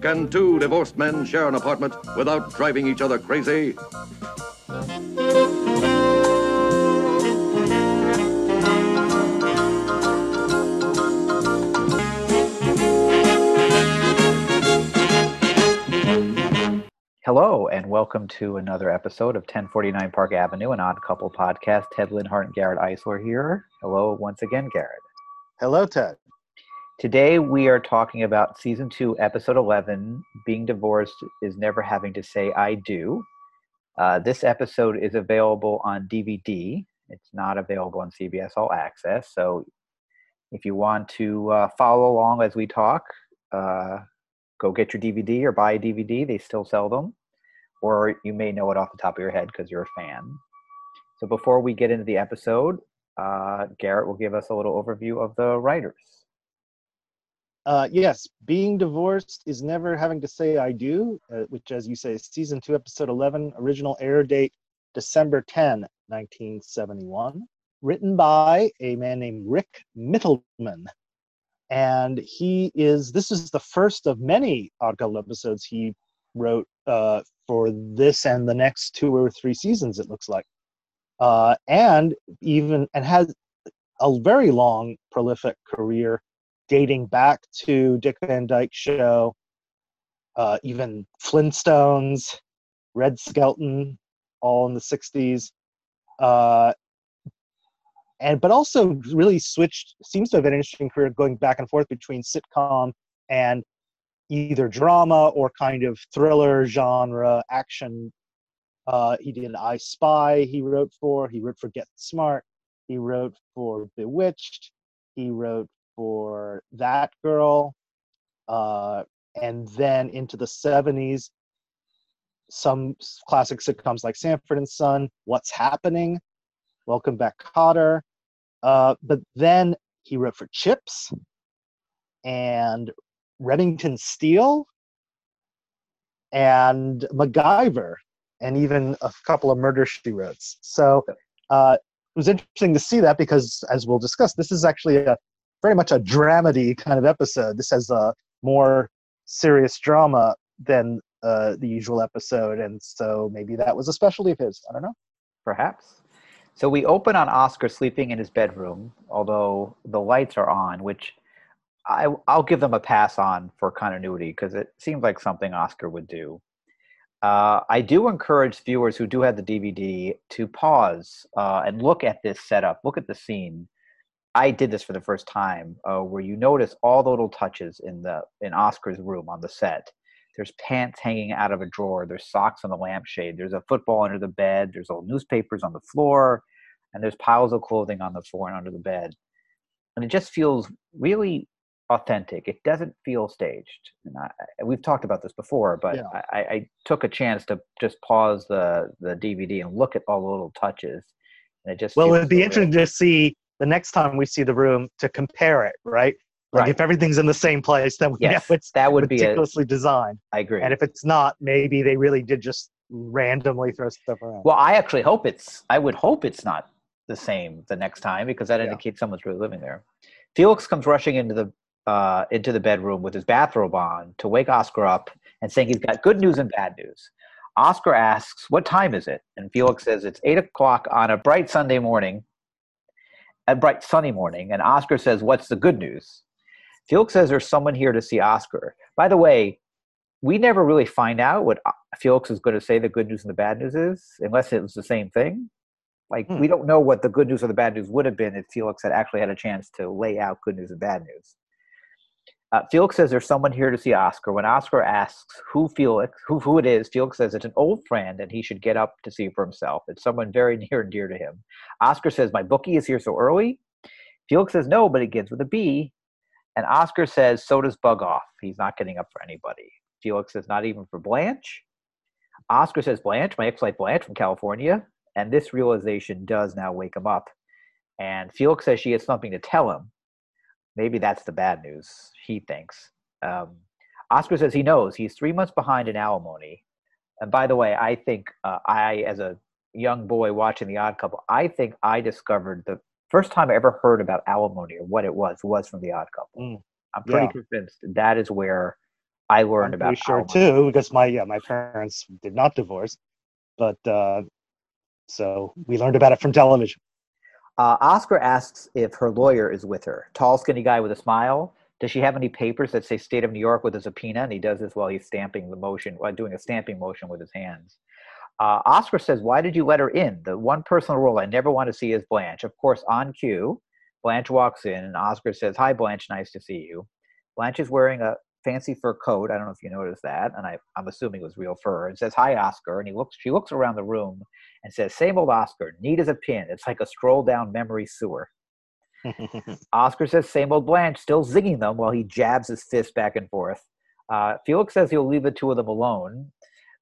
Can two divorced men share an apartment without driving each other crazy? Hello, and welcome to another episode of 1049 Park Avenue, an odd couple podcast. Ted Linhart and Garrett Eisler here. Hello once again, Garrett. Hello, Ted. Today we are talking about season two, episode 11 Being Divorced is Never Having to Say I Do. Uh, this episode is available on DVD. It's not available on CBS All Access. So if you want to uh, follow along as we talk, uh, go get your DVD or buy a DVD. They still sell them. Or you may know it off the top of your head because you're a fan. So before we get into the episode, uh, Garrett will give us a little overview of the writers. Uh, yes, being divorced is never having to say I do, uh, which, as you say, is season two, episode 11, original air date December 10, 1971. Written by a man named Rick Mittleman. And he is, this is the first of many Odd Couple episodes he wrote uh, for this and the next two or three seasons, it looks like. Uh, and even, and has a very long, prolific career dating back to Dick Van Dyke Show, uh, even Flintstones, Red Skelton, all in the '60s, uh, and but also really switched. Seems to have an interesting career going back and forth between sitcom and either drama or kind of thriller genre action. Uh, he did I Spy. He wrote for. He wrote for Get Smart. He wrote for Bewitched. He wrote for that girl uh, and then into the 70s some classic sitcoms like sanford and son what's happening welcome back kotter uh, but then he wrote for chips and remington steele and macgyver and even a couple of murder she wrote so uh, it was interesting to see that because as we'll discuss this is actually a very much a dramedy kind of episode. This has a more serious drama than uh, the usual episode, and so maybe that was a specialty of his. I don't know. Perhaps. So we open on Oscar sleeping in his bedroom, although the lights are on, which I, will give them a pass on for continuity because it seems like something Oscar would do. Uh, I do encourage viewers who do have the DVD to pause uh, and look at this setup, look at the scene, I did this for the first time, uh, where you notice all the little touches in the in Oscar's room on the set. There's pants hanging out of a drawer. There's socks on the lampshade. There's a football under the bed. There's old newspapers on the floor, and there's piles of clothing on the floor and under the bed. And it just feels really authentic. It doesn't feel staged. And I, we've talked about this before, but yeah. I, I, took a chance to just pause the the DVD and look at all the little touches. And it just well, it'd be interesting to see the next time we see the room to compare it, right? Like right. if everything's in the same place, then we yes, know it's that would meticulously be a, designed. I agree. And if it's not, maybe they really did just randomly throw stuff around. Well, I actually hope it's. I would hope it's not the same the next time because that yeah. indicates someone's really living there. Felix comes rushing into the uh, into the bedroom with his bathrobe on to wake Oscar up and saying he's got good news and bad news. Oscar asks, "What time is it?" And Felix says, "It's eight o'clock on a bright Sunday morning." A bright sunny morning, and Oscar says, What's the good news? Felix says there's someone here to see Oscar. By the way, we never really find out what uh, Felix is going to say the good news and the bad news is, unless it was the same thing. Like, hmm. we don't know what the good news or the bad news would have been if Felix had actually had a chance to lay out good news and bad news. Uh, Felix says there's someone here to see Oscar. When Oscar asks who Felix, who, who it is, Felix says it's an old friend and he should get up to see for himself. It's someone very near and dear to him. Oscar says, My bookie is here so early. Felix says no, but it begins with a B. And Oscar says, So does Bug Off. He's not getting up for anybody. Felix says, Not even for Blanche. Oscar says, Blanche, my ex wife Blanche from California. And this realization does now wake him up. And Felix says she has something to tell him maybe that's the bad news, he thinks. Um, Oscar says he knows he's three months behind in alimony. And by the way, I think uh, I, as a young boy watching The Odd Couple, I think I discovered the first time I ever heard about alimony or what it was was from The Odd Couple. Mm, I'm pretty yeah. convinced that is where I learned I'm about sure alimony. too because my yeah my parents did not divorce, but uh, so we learned about it from television. Uh, Oscar asks if her lawyer is with her. Tall, skinny guy with a smile. Does she have any papers that say "State of New York" with a subpoena? And he does this while he's stamping the motion, while doing a stamping motion with his hands. Uh, Oscar says, "Why did you let her in? The one personal role I never want to see is Blanche." Of course, on cue, Blanche walks in, and Oscar says, "Hi, Blanche. Nice to see you." Blanche is wearing a fancy fur coat. I don't know if you noticed that, and I, I'm assuming it was real fur. And says, "Hi, Oscar." And he looks. She looks around the room and says, "Same old Oscar, neat as a pin. It's like a stroll down memory sewer." Oscar says, "Same old Blanche, still zigging them," while he jabs his fist back and forth. Uh, Felix says he'll leave the two of them alone,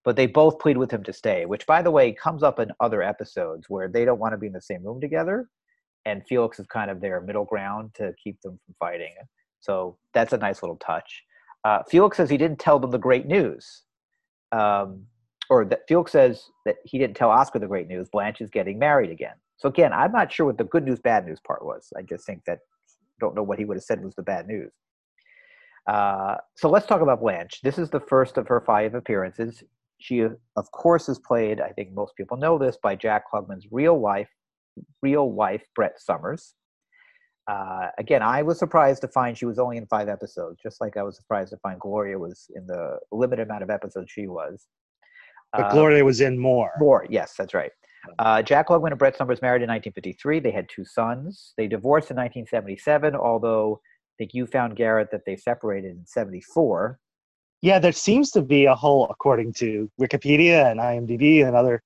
but they both plead with him to stay. Which, by the way, comes up in other episodes where they don't want to be in the same room together, and Felix is kind of their middle ground to keep them from fighting. So that's a nice little touch. Uh, Felix says he didn't tell them the great news. Um, or that Felix says that he didn't tell Oscar the great news. Blanche is getting married again. So again, I'm not sure what the good news, bad news part was. I just think that don't know what he would have said was the bad news. Uh, so let's talk about Blanche. This is the first of her five appearances. She, of course, is played. I think most people know this by Jack Klugman's real wife, real wife Brett Somers. Uh, again, I was surprised to find she was only in five episodes, just like I was surprised to find Gloria was in the limited amount of episodes she was. but Uh, Gloria was in more. More, yes, that's right. Uh, Jack Klugman and Brett Somers married in 1953. They had two sons. They divorced in 1977, although I think you found, Garrett, that they separated in 74. Yeah, there seems to be a whole, according to Wikipedia and IMDb and other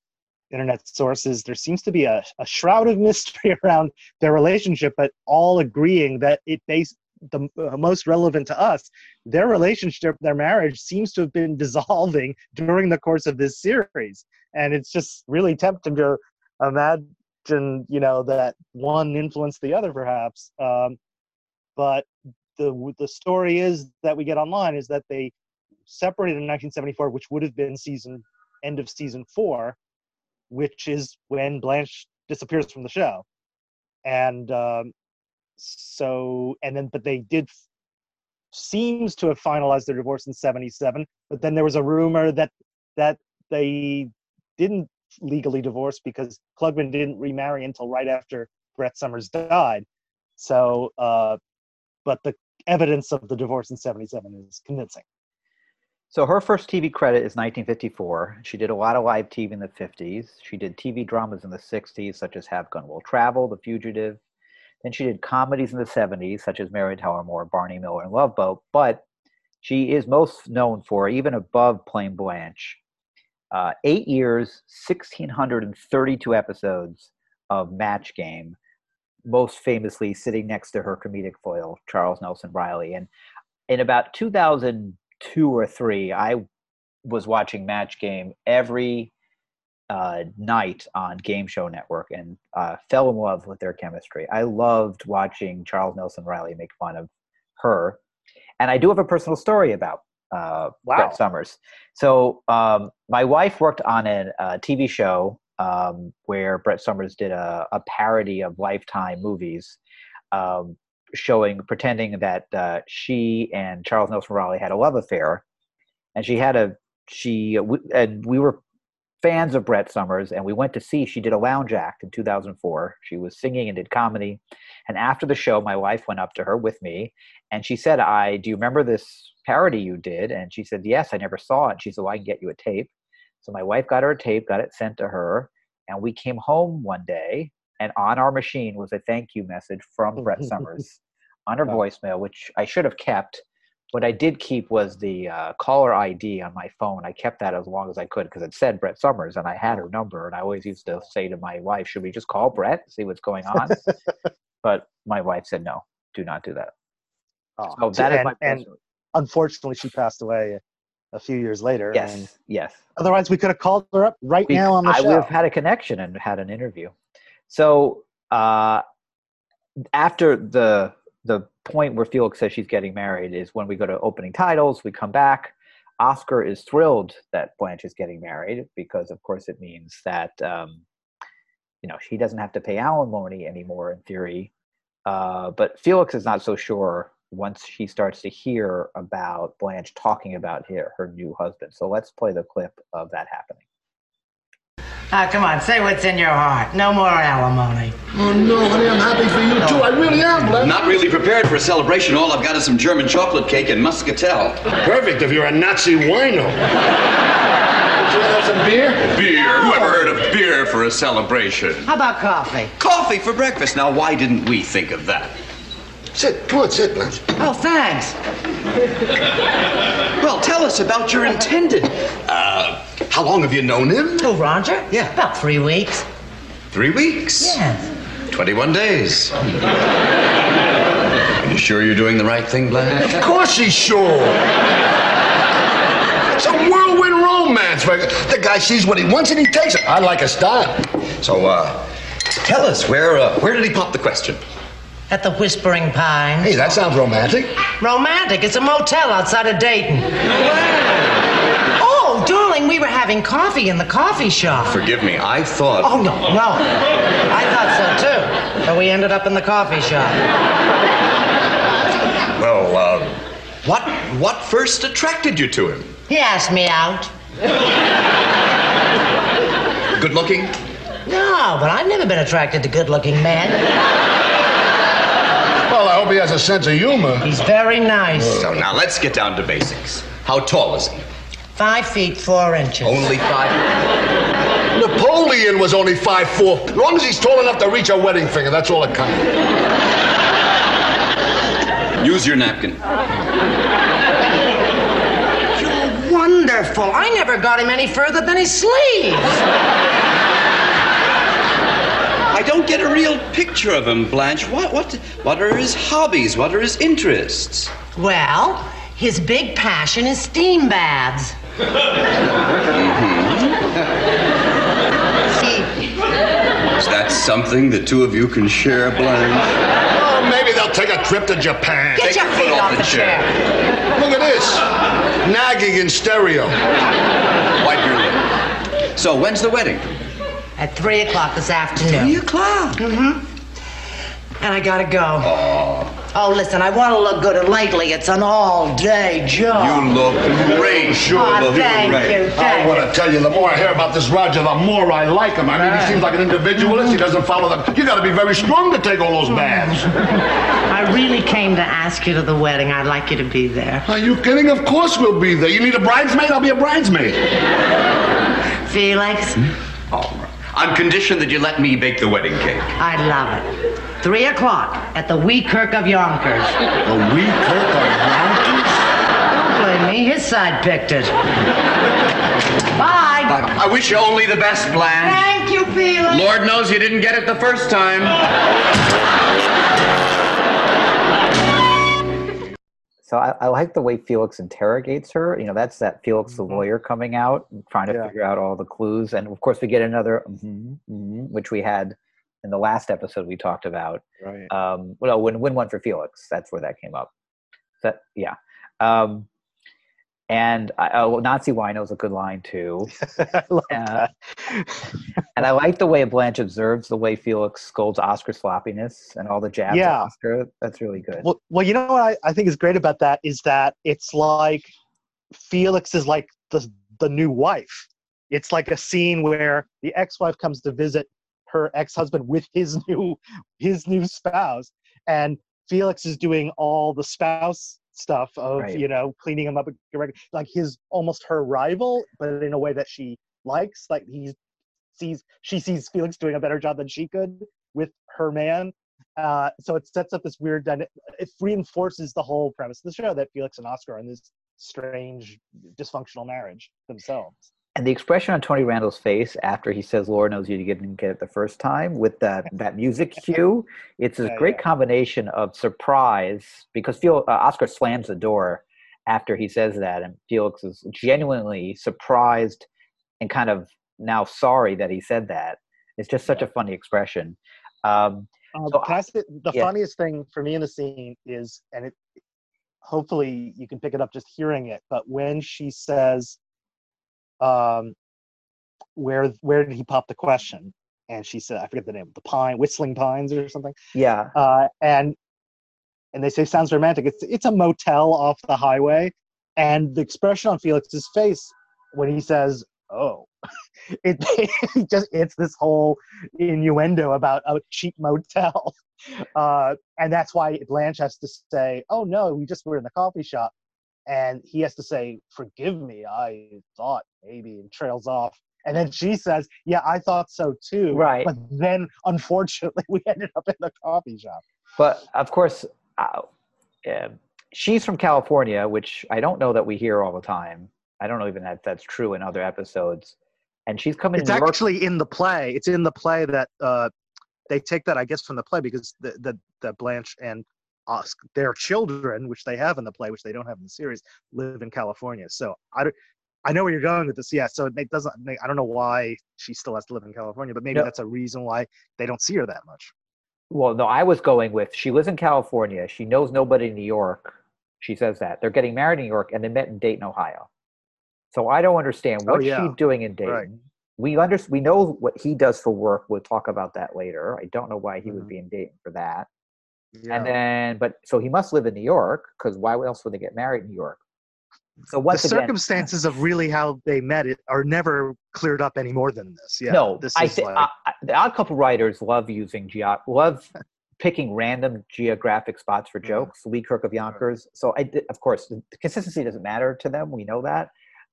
internet sources, there seems to be a, a shroud of mystery around their relationship, but all agreeing that it based the uh, most relevant to us, their relationship, their marriage seems to have been dissolving during the course of this series, and it's just really tempting to imagine, you know, that one influenced the other, perhaps. Um, but the the story is that we get online is that they separated in 1974, which would have been season end of season four, which is when Blanche disappears from the show, and um, so and then but they did seems to have finalized their divorce in 77 but then there was a rumor that that they didn't legally divorce because klugman didn't remarry until right after brett somers died. So uh but the evidence of the divorce in 77 is convincing So her first TV credit is 1954. She did a lot of live TV in the 50s. She did TV dramas in the 60s, such as Have Gun Will Travel, The Fugitive. Then she did comedies in the 70s, such as Mary Tyler Moore, Barney Miller, and Love Boat. But she is most known for, even above Plain Blanche, uh, eight years, 1,632 episodes of Match Game, most famously sitting next to her comedic foil, Charles Nelson Reilly. And in about 2002 or three, I was watching Match Game every uh, night on Game Show Network and uh, fell in love with their chemistry. I loved watching Charles Nelson Reilly make fun of her. And I do have a personal story about uh, Wow. Brett Somers. So um, my wife worked on a, a TV show um, where Brett Somers did a, a parody of Lifetime movies, um, showing pretending that uh, she and Charles Nelson Reilly had a love affair, and she had a she w- and we were fans of Brett Somers, and we went to see. She did a lounge act in 2004. She was singing and did comedy, and after the show, my wife went up to her with me, and she said, "I do you remember this parody you did?" And she said, "Yes, I never saw it." She said, "Well, I can get you a tape." So my wife got her a tape, got it sent to her, and we came home one day, and on our machine was a thank you message from Brett Somers on her Wow. voicemail, which I should have kept. What I did keep was the uh, caller ID on my phone. I kept that as long as I could because it said Brett Somers, and I had her number. And I always used to say to my wife, "Should we just call Brett, see what's going on?" but my wife said, "No, do not do that." Oh, So that is and, my and unfortunately she passed away a few years later and yes, yes. otherwise we could have called her up right we- now on the I show would have had a connection and had an interview. So uh, after the the point where Felix says she's getting married is when we go to opening titles. We come back. Oscar is thrilled that Blanche is getting married because, of course, it means that um, you know she doesn't have to pay alimony anymore in theory. Uh, but Felix is not so sure once she starts to hear about Blanche talking about her, her new husband. So let's play the clip of that happening. Ah, come on, say what's in your heart. No more alimony. Oh no, honey, I'm happy for you too. I really am, Blanche. Not really prepared for a celebration. All I've got is some German chocolate cake and muscatel. Perfect if you're a Nazi wino. Would you have some beer? Beer? Who ever heard of beer for a celebration? How about coffee? Coffee for breakfast. Now, why didn't we think of that? Sit, come on, sit, Blanche. Oh, thanks. Well, tell us about your intended. Uh, how long have you known him? Oh, Roger? Yeah. About three weeks. Three weeks. Yes. 21 days. Are you sure you're doing the right thing, Blanche? Of course he's sure. It's a whirlwind romance. where The guy sees what he wants and he takes it. I like a style. So, uh, tell us, where, uh, where did he pop the question? At the Whispering Pines. Hey, that sounds romantic. Romantic. It's a motel outside of Dayton. Oh, darling, we were having coffee in the coffee shop. Forgive me, I thought. Oh, no, no. I thought so, too. But we ended up in the coffee shop. Well, uh, what, what first attracted you to him? He asked me out. Good looking? No, but I've never been attracted to good looking men. Well, I hope he has a sense of humor. He's very nice. So now let's get down to basics. How tall is he? Five feet, four inches. Only five. Napoleon was only five four. As long as he's tall enough to reach a wedding finger, that's all that counts. Use your napkin. You're wonderful. I never got him any further than his sleeves. I don't get a real picture of him, Blanche. What, what, what are his hobbies? What are his interests? Well, his big passion is steam baths. See, Is that something the two of you can share, Blanche? Oh, maybe they'll take a trip to Japan. get your your feet foot off the chair. Look at this. Nagging in stereo. Wipe your lip. So, when's the wedding? At three o'clock this afternoon. Three o'clock. Mm hmm. And I gotta go. Oh, listen, I want to look good, and lately it's an all-day job. You look great. Sure, Oh, thank you, I thank want to tell you, the more I hear about this Roger, the more I like him. I mean, he seems like an individualist. He doesn't follow the. You got to be very strong to take all those baths. I really came to ask you to the wedding. I'd like you to be there. Are you kidding? Of course we'll be there. You need a bridesmaid? I'll be a bridesmaid. Felix, All right. On condition that you let me bake the wedding cake. I'd love it. Three o'clock at the Wee Kirk of Yonkers. The wee Kirk of Yonkers? Don't blame me. His side picked it. Bye. Bye. I wish you only the best, Blanche. Thank you, Felix. Lord knows you didn't get it the first time. So I, I like the way Felix interrogates her. You know, that's that Felix the Mhm. lawyer coming out and trying to Yeah. figure out all the clues. And of course, we get another, mhm, mhm, which we had in the last episode we talked about. Right. Um, well, win win one for Felix. That's where that came up. That yeah. Um, and I, oh, Nazi wino is a good line too. Uh. And I like the way Blanche observes the way Felix scolds Oscar's sloppiness and all the jabs at Yeah. Oscar. That's really good. Well, well, you know what I, I think is great about that is that it's like Felix is like the the new wife. It's like a scene where the ex-wife comes to visit her ex-husband with his new his new spouse, and Felix is doing all the spouse stuff of Right. you know cleaning him up, like his almost her rival, but in a way that she likes. Like he sees she sees Felix doing a better job than she could with her man. Uh, so it sets up this weird dyna- it reinforces the whole premise of the show that Felix and Oscar are in this strange dysfunctional marriage themselves. And the expression on Tony Randall's face after he says "Lord knows you didn't get it the first time" with that that music cue, it's a Yeah, great yeah. combination of surprise because Fel- uh, Oscar slams the door after he says that, and Felix is genuinely surprised and kind of now sorry that he said that. It's just such a funny expression. Um, Um, So can I say the yeah. funniest thing for me in the scene is, and it hopefully you can pick it up just hearing it, but when she says, um, "Where where did he pop the question?" and she said, "I forget the name, the pine, whistling pines or something," yeah, uh, and and they say sounds romantic. It's it's a motel off the highway, and the expression on Felix's face when he says, "Oh," it, it just it's this whole innuendo about a cheap motel, uh, and that's why Blanche has to say, "Oh no, we just were in the coffee shop," and he has to say, "Forgive me, I thought maybe," and trails off. And then she says, "Yeah, I thought so too." Right. But then, unfortunately, we ended up in the coffee shop. But of course, uh, uh, she's from California, which I don't know that we hear all the time. I don't know even that that's true in other episodes. And she's coming. It's to New York- actually in the play. It's in the play that uh, they take that, I guess, from the play because the the, the Blanche and Osc, their children, which they have in the play, which they don't have in the series, live in California. So I don't. I know where you're going with this. Yeah, so it doesn't. Make, I don't know why she still has to live in California, but maybe No. that's a reason why they don't see her that much. Well, no, I was going with she lives in California. She knows nobody in New York. She says that they're getting married in New York and they met in Dayton, Ohio. So I don't understand Oh, what's yeah. she doing in Dayton. Right. We under we know what he does for work. We'll talk about that later. I don't know why he would Mhm. be in Dayton for that. Yeah. And then, but so he must live in New York because why else would they get married in New York? So the again, circumstances of really how they met it are never cleared up any more than this. Yeah. no, this I is think like, I, I- the Odd Couple writers love using geo love picking random geographic spots for Mhm. jokes. Wee Kirk of Yonkers. So I, did- of course, the consistency doesn't matter to them. We know that,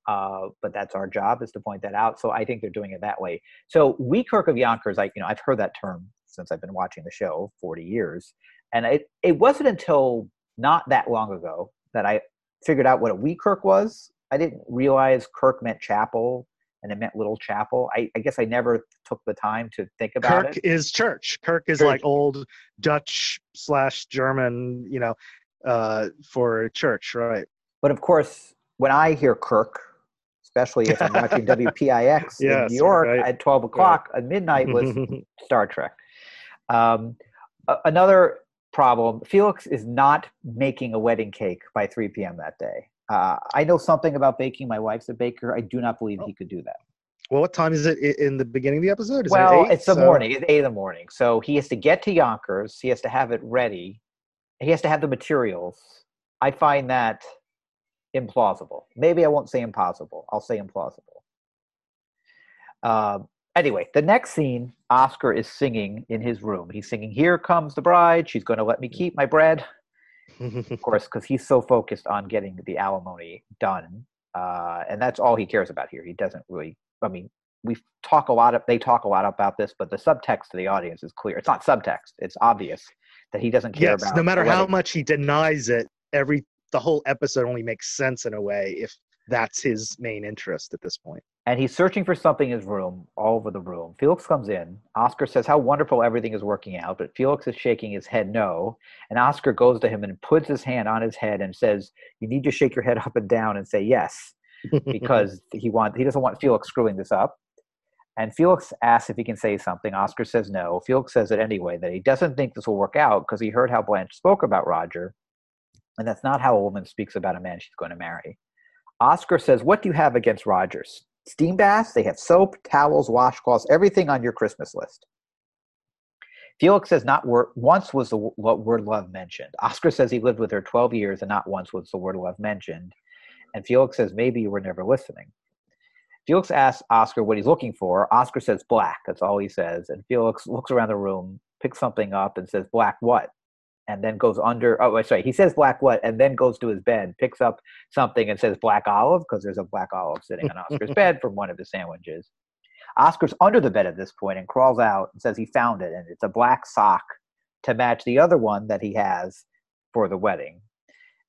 uh, but that's our job is to point that out. So I think they're doing it that way. So Wee Kirk of Yonkers, I you know I've heard that term since I've been watching the show forty years, and it it wasn't until not that long ago that I figured out what a wee Kirk was. I didn't realize Kirk meant chapel and it meant little chapel. I, I guess I never took the time to think about it. Kirk it. is church. Kirk is Church. like old Dutch slash German, you know, uh, for church, right? But of course, when I hear Kirk, especially if I'm watching WPIX in New York right, at 12 o'clock at midnight was Star Trek. Um, another problem Felix is not making a wedding cake by 3 p.m. that day. Uh, I know something about baking. My wife's a baker. I do not believe he could do that. well, what time is it in the beginning of the episode? Is well, it eight? it's the So- morning. It's eight in the morning. So he has to get to Yonkers. He has to have it ready. He has to have the materials. I find that implausible. Maybe I won't say impossible. I'll say implausible. Um, anyway, the next scene, Oscar is singing in his room. He's singing, Here comes the bride. She's going to let me keep my bread. Of course, because he's so focused on getting the alimony done. Uh, and that's all he cares about here. He doesn't really, I mean, we talk a lot of, they talk a lot about this, but the subtext to the audience is clear. It's not subtext. It's obvious that he doesn't care yes, about no matter how much he denies it, every the whole episode only makes sense in a way if that's his main interest at this point. and he's searching for something in his room, all over the room. Felix comes in. Oscar says how wonderful everything is working out, but Felix is shaking his head no. And Oscar goes to him and puts his hand on his head and says, "You need to shake your head up and down and say yes," because he want he doesn't want Felix screwing this up. And Felix asks if he can say something. Oscar says no. Felix says it anyway that he doesn't think this will work out because he heard how Blanche spoke about Roger, and that's not how a woman speaks about a man she's going to marry. Oscar says, What do you have against Rogers? Steam baths, they have soap, towels, washcloths, everything on your Christmas list. Felix says, Not word, once was the w- word love mentioned. Oscar says he lived with her 12 years and not once was the word love mentioned. And Felix says, Maybe you were never listening. Felix asks Oscar what he's looking for. Oscar says, Black. That's all he says. And Felix looks around the room, picks something up, and says, Black what? And then goes under. Oh, sorry. He says black what, and then goes to his bed, picks up something and says black olive because there's a black olive sitting on Oscar's bed from one of his sandwiches. Oscar's under the bed at this point and crawls out and says he found it and it's a black sock to match the other one that he has for the wedding.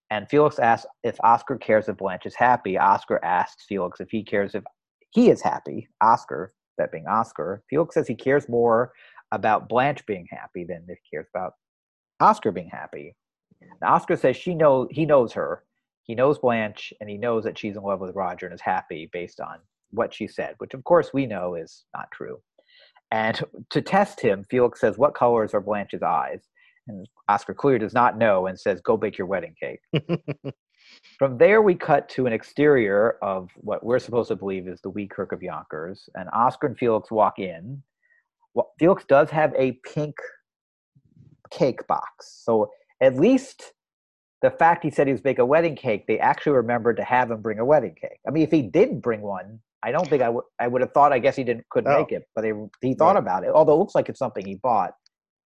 And Felix asks if Oscar cares if Blanche is happy. Oscar asks Felix if he cares if he is happy. Oscar, that being Oscar, Felix says he cares more about Blanche being happy than if he cares about Oscar being happy. Now, Oscar says she know he knows her. He knows Blanche, and he knows that she's in love with Roger and is happy based on what she said, which of course we know is not true. And to test him, Felix says, "What colors are Blanche's eyes?" And Oscar clearly does not know and says, "Go bake your wedding cake." From there, we cut to an exterior of what we're supposed to believe is the Wee Kirk of Yonkers, and Oscar and Felix walk in. Well, Felix does have a pink cake box. So at least the fact he said he was making a wedding cake, they actually remembered to have him bring a wedding cake. I mean, if he didn't bring one, I don't think I would. I would have thought. I guess he didn't couldn't Oh. make it, but they, he thought Right. about it. Although it looks like it's something he bought.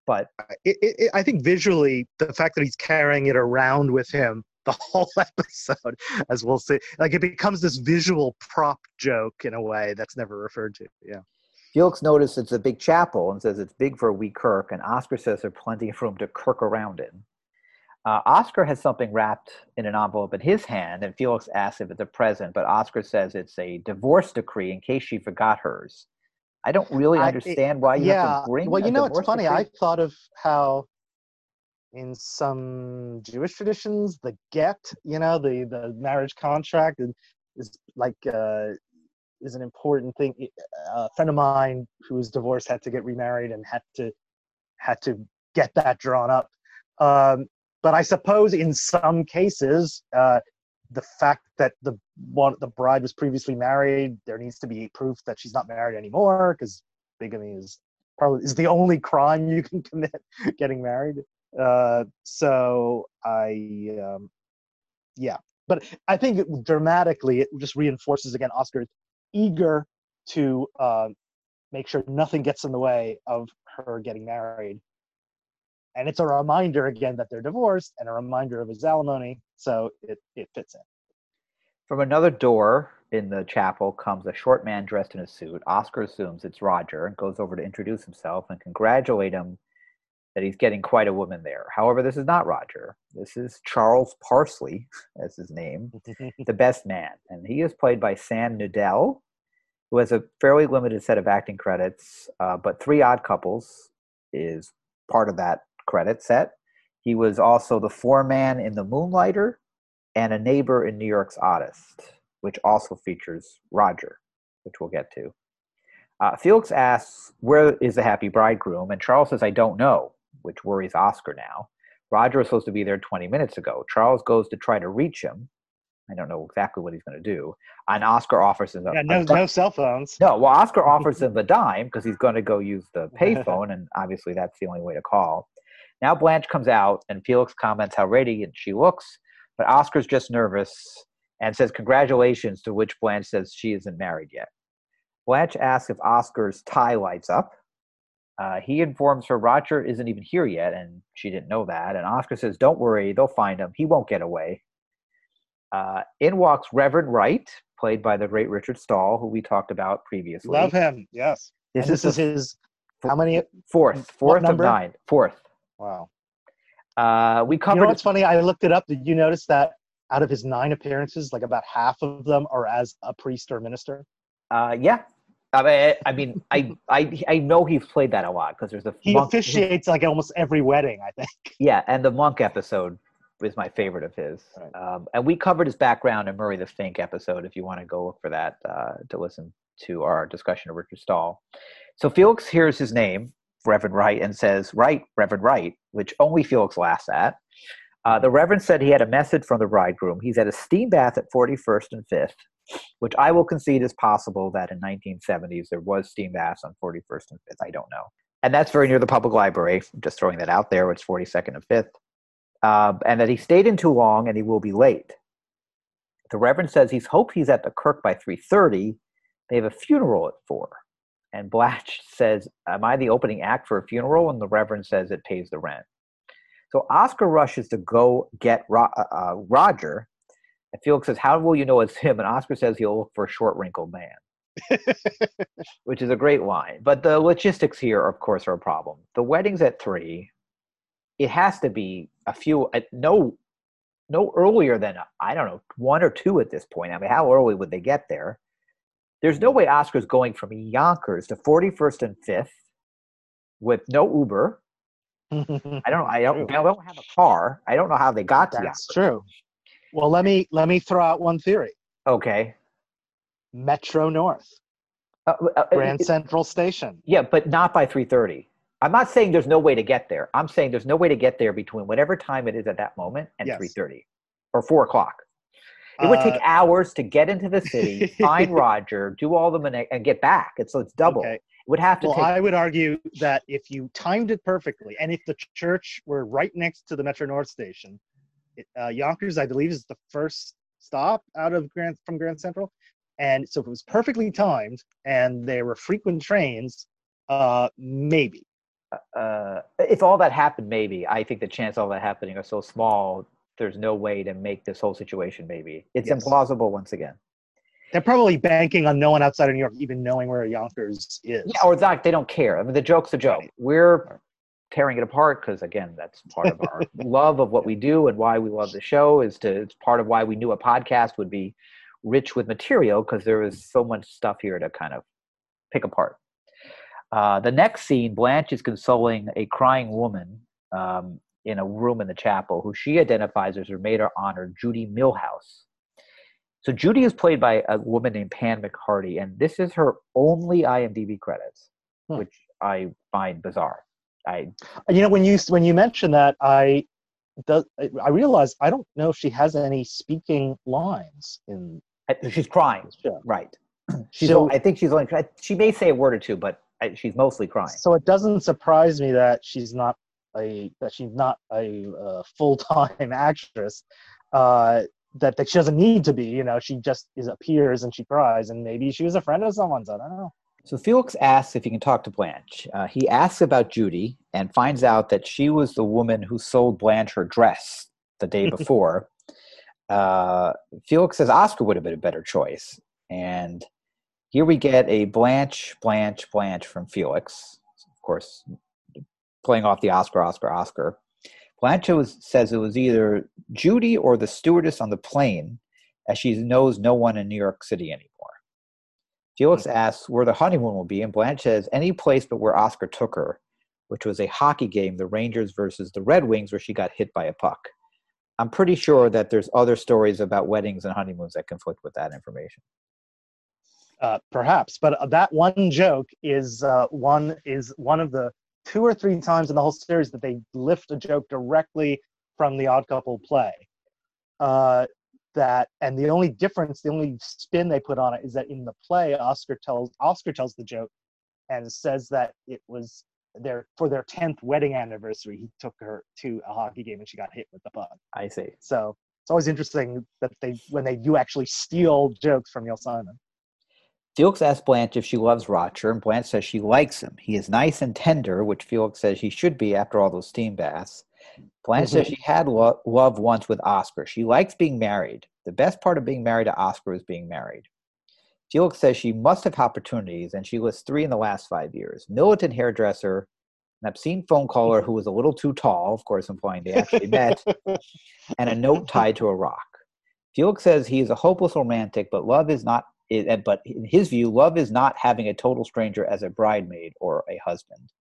But it, it- I think visually, the fact that he's carrying it around with him the whole episode, as we'll see, like it becomes this visual prop joke in a way that's never referred to. Yeah. Felix notices it's a big chapel and says it's big for a wee Kirk, and Oscar says there's plenty of room to Kirk around in. Uh, Oscar has something wrapped in an envelope in his hand, and Felix asks if it's a present, but Oscar says it's a divorce decree in case she forgot hers. I don't really I- it- understand why you yeah. have to bring. well, you know, it's funny. decree. I thought of how in some Jewish traditions, the get, you know, the the marriage contract is, is like uh, is an important thing. A friend of mine who was divorced had to get remarried and had to had to get that drawn up. Um, but I suppose in some cases, uh, the fact that the one the bride was previously married, there needs to be proof that she's not married anymore because bigamy is probably is the only crime you can commit getting married. Uh, so I, um, yeah, but I think dramatically it just reinforces again Oscar's eager to uh, make sure nothing gets in the way of her getting married. And it's a reminder again that they're divorced and a reminder of his alimony. So it, it fits in. From another door in the chapel comes a short man dressed in a suit. Oscar assumes it's Roger and goes over to introduce himself and congratulate him that he's getting quite a woman there. However, this is not Roger. This is Charles Parsley, as his name, the best man. And he is played by Sam Nudell, who has a fairly limited set of acting credits, uh, but Three Odd Couples is part of that credit set. He was also the foreman in The Moonlighter and a neighbor in New York's Oddest, which also features Roger, which we'll get to. Uh, Felix asks, Where is the happy bridegroom? And Charles says, I don't know, which worries Oscar now. Roger was supposed to be there 20 minutes ago. Charles goes to try to reach him. I don't know exactly what he's going to do. And Oscar offers him a, Yeah, no, di- no cell phones. no, well, Oscar offers him the dime because he's going to go use the payphone, and obviously that's the only way to call. Now Blanche comes out, and Felix comments how radiant she looks, but Oscar's just nervous and says congratulations, to which Blanche says she isn't married yet. Blanche asks if Oscar's tie lights up. Uh, he informs her Roger isn't even here yet, and she didn't know that. And Oscar says, Don't worry, they'll find him. He won't get away. Uh, in walks Reverend Wright, played by the great Richard Stahl, who we talked about previously. Love him. Yes. This, This, is, this is the his. How many? fourth, fourth of nine, fourth. Wow. Uh, we You know what's funny? I looked it up. Did you notice that out of his nine appearances, like about half of them are as a priest or minister? Uh, yeah. I mean, I mean, I, I, I know he's played that a lot because there's a He monk, officiates like almost every wedding, I think. Yeah, and the monk episode is my favorite of his. Right. Um, and we covered his background in Murray the Fink episode. If you want to go look for that uh, to listen to our discussion of Richard Stahl. So Felix hears his name, Reverend Wright, and says, "Right, Reverend Wright," which only Felix laughs at. Uh, the Reverend said he had a message from the bridegroom. He's at a steam bath at 41st and 5th, which I will concede is possible that in 1970s there was steam baths on 41st and 5th. I don't know. And that's very near the public library. I'm just throwing that out there. It's 42nd and 5th. Uh, and that he stayed in too long and he will be late. The Reverend says he's hoped he's at the Kirk by 3.30. They have a funeral at 4. And Blanche says, am I the opening act for a funeral? And the Reverend says it pays the rent. So Oscar rushes to go get Ro- uh, uh, Roger. And Felix says, How will you know it's him? And Oscar says he'll look for a short, wrinkled man, which is a great line. But the logistics here, of course, are a problem. The wedding's at three. It has to be a few, uh, no, no earlier than I don't know one or two at this point. I mean, how early would they get there? There's no way Oscar's going from Yonkers to 41st and 5th with no Uber. I don't. I don't. They don't have a car. I don't know how they got to That's Yonkers. true. Well, let me let me throw out one theory. Okay. Metro North, Uh, uh, Grand it- Central Station. yeah, but not by 3:30. I'm not saying there's no way to get there. I'm saying there's no way to get there between whatever time it is at that moment and Yes. 3:30 or four o'clock. It would take Uh, hours to get into the city, find Roger, do all the mani- and get back. It's so it's double. Okay. It would have to Well, take. I would argue that if you timed it perfectly, and if the church were right next to the Metro North station, uh, Yonkers, I believe, is the first stop out of Grand from Grand Central, and so if it was perfectly timed and there were frequent trains, uh, maybe. uh, if all that happened, maybe I think the chance of all that happening are so small. There's no way to make this whole situation. Maybe it's Yes. implausible once again. They're probably banking on no one outside of New York even knowing where Yonkers is. Yeah, or that they don't care. I mean, the joke's a joke. We're tearing it apart because again, that's part of our love of what we do and why we love the show. Is to it's part of why we knew a podcast would be rich with material because there is so much stuff here to kind of pick apart. Uh, the next scene, Blanche is consoling a crying woman um, in a room in the chapel, who she identifies as her maid of honor, Judy Millhouse. So Judy is played by a woman named Pan McHardy, and this is her only IMDb credits, Hmm. which I find bizarre. I You know, when you when you mentioned that, I does I realized I don't know if she has any speaking lines in she's crying, right? She's So- I think she's only she may say a word or two, but I, she's mostly crying. So it doesn't surprise me that she's not a that she's not a uh, full time actress. Uh, that that she doesn't need to be. You know, she just is appears and she cries, and maybe she was a friend of someone's. I don't know. So Felix asks if he can talk to Blanche. Uh, he asks about Judy and finds out that she was the woman who sold Blanche her dress the day before. uh, Felix says Oscar would have been a better choice. And here we get a Blanche, Blanche, Blanche from Felix. Of course, playing off the Oscar, Oscar, Oscar. Blanche was, says it was either Judy or the stewardess on the plane, as she knows no one in New York City anymore. Felix asks where the honeymoon will be, and Blanche says any place but where Oscar took her, which was a hockey game, the Rangers versus the Red Wings, where she got hit by a puck. I'm pretty sure that there's other stories about weddings and honeymoons that conflict with that information. Uh, perhaps, but uh, that one joke is uh, one is one of the two or three times in the whole series that they lift a joke directly from the Odd Couple play. Uh, that and the only difference, the only spin they put on it is that in the play, Oscar tells Oscar tells the joke and says that it was their for their tenth wedding anniversary. He took her to a hockey game and she got hit with the puck. I see. So it's always interesting that they when they do actually steal jokes from Simon. Felix asks Blanche if she loves Roger, and Blanche says she likes him. He is nice and tender, which Felix says he should be after all those steam baths. Blanche mm-hmm. says she had lo- love once with Oscar. She likes being married. The best part of being married to Oscar is being married. Felix says she must have opportunities, and she lists three in the last five years militant hairdresser, an obscene phone caller who was a little too tall, of course, implying they actually met, and a note tied to a rock. Felix says he is a hopeless romantic, but love is not. But in his view, love is not having a total stranger as a bridemaid or a husband.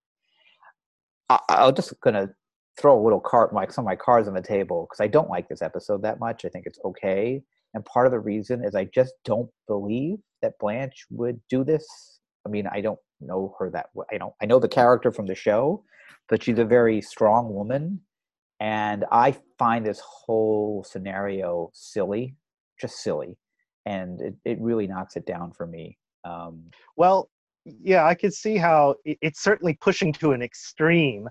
I, I'm just gonna throw a little cart, like some of my cards on the table, because I don't like this episode that much. I think it's okay, and part of the reason is I just don't believe that Blanche would do this. I mean, I don't know her that well. I don't. I know the character from the show, but she's a very strong woman, and I find this whole scenario silly, just silly, and it, it really knocks it down for me. Um, Well, yeah, I could see how it- it's certainly pushing to an extreme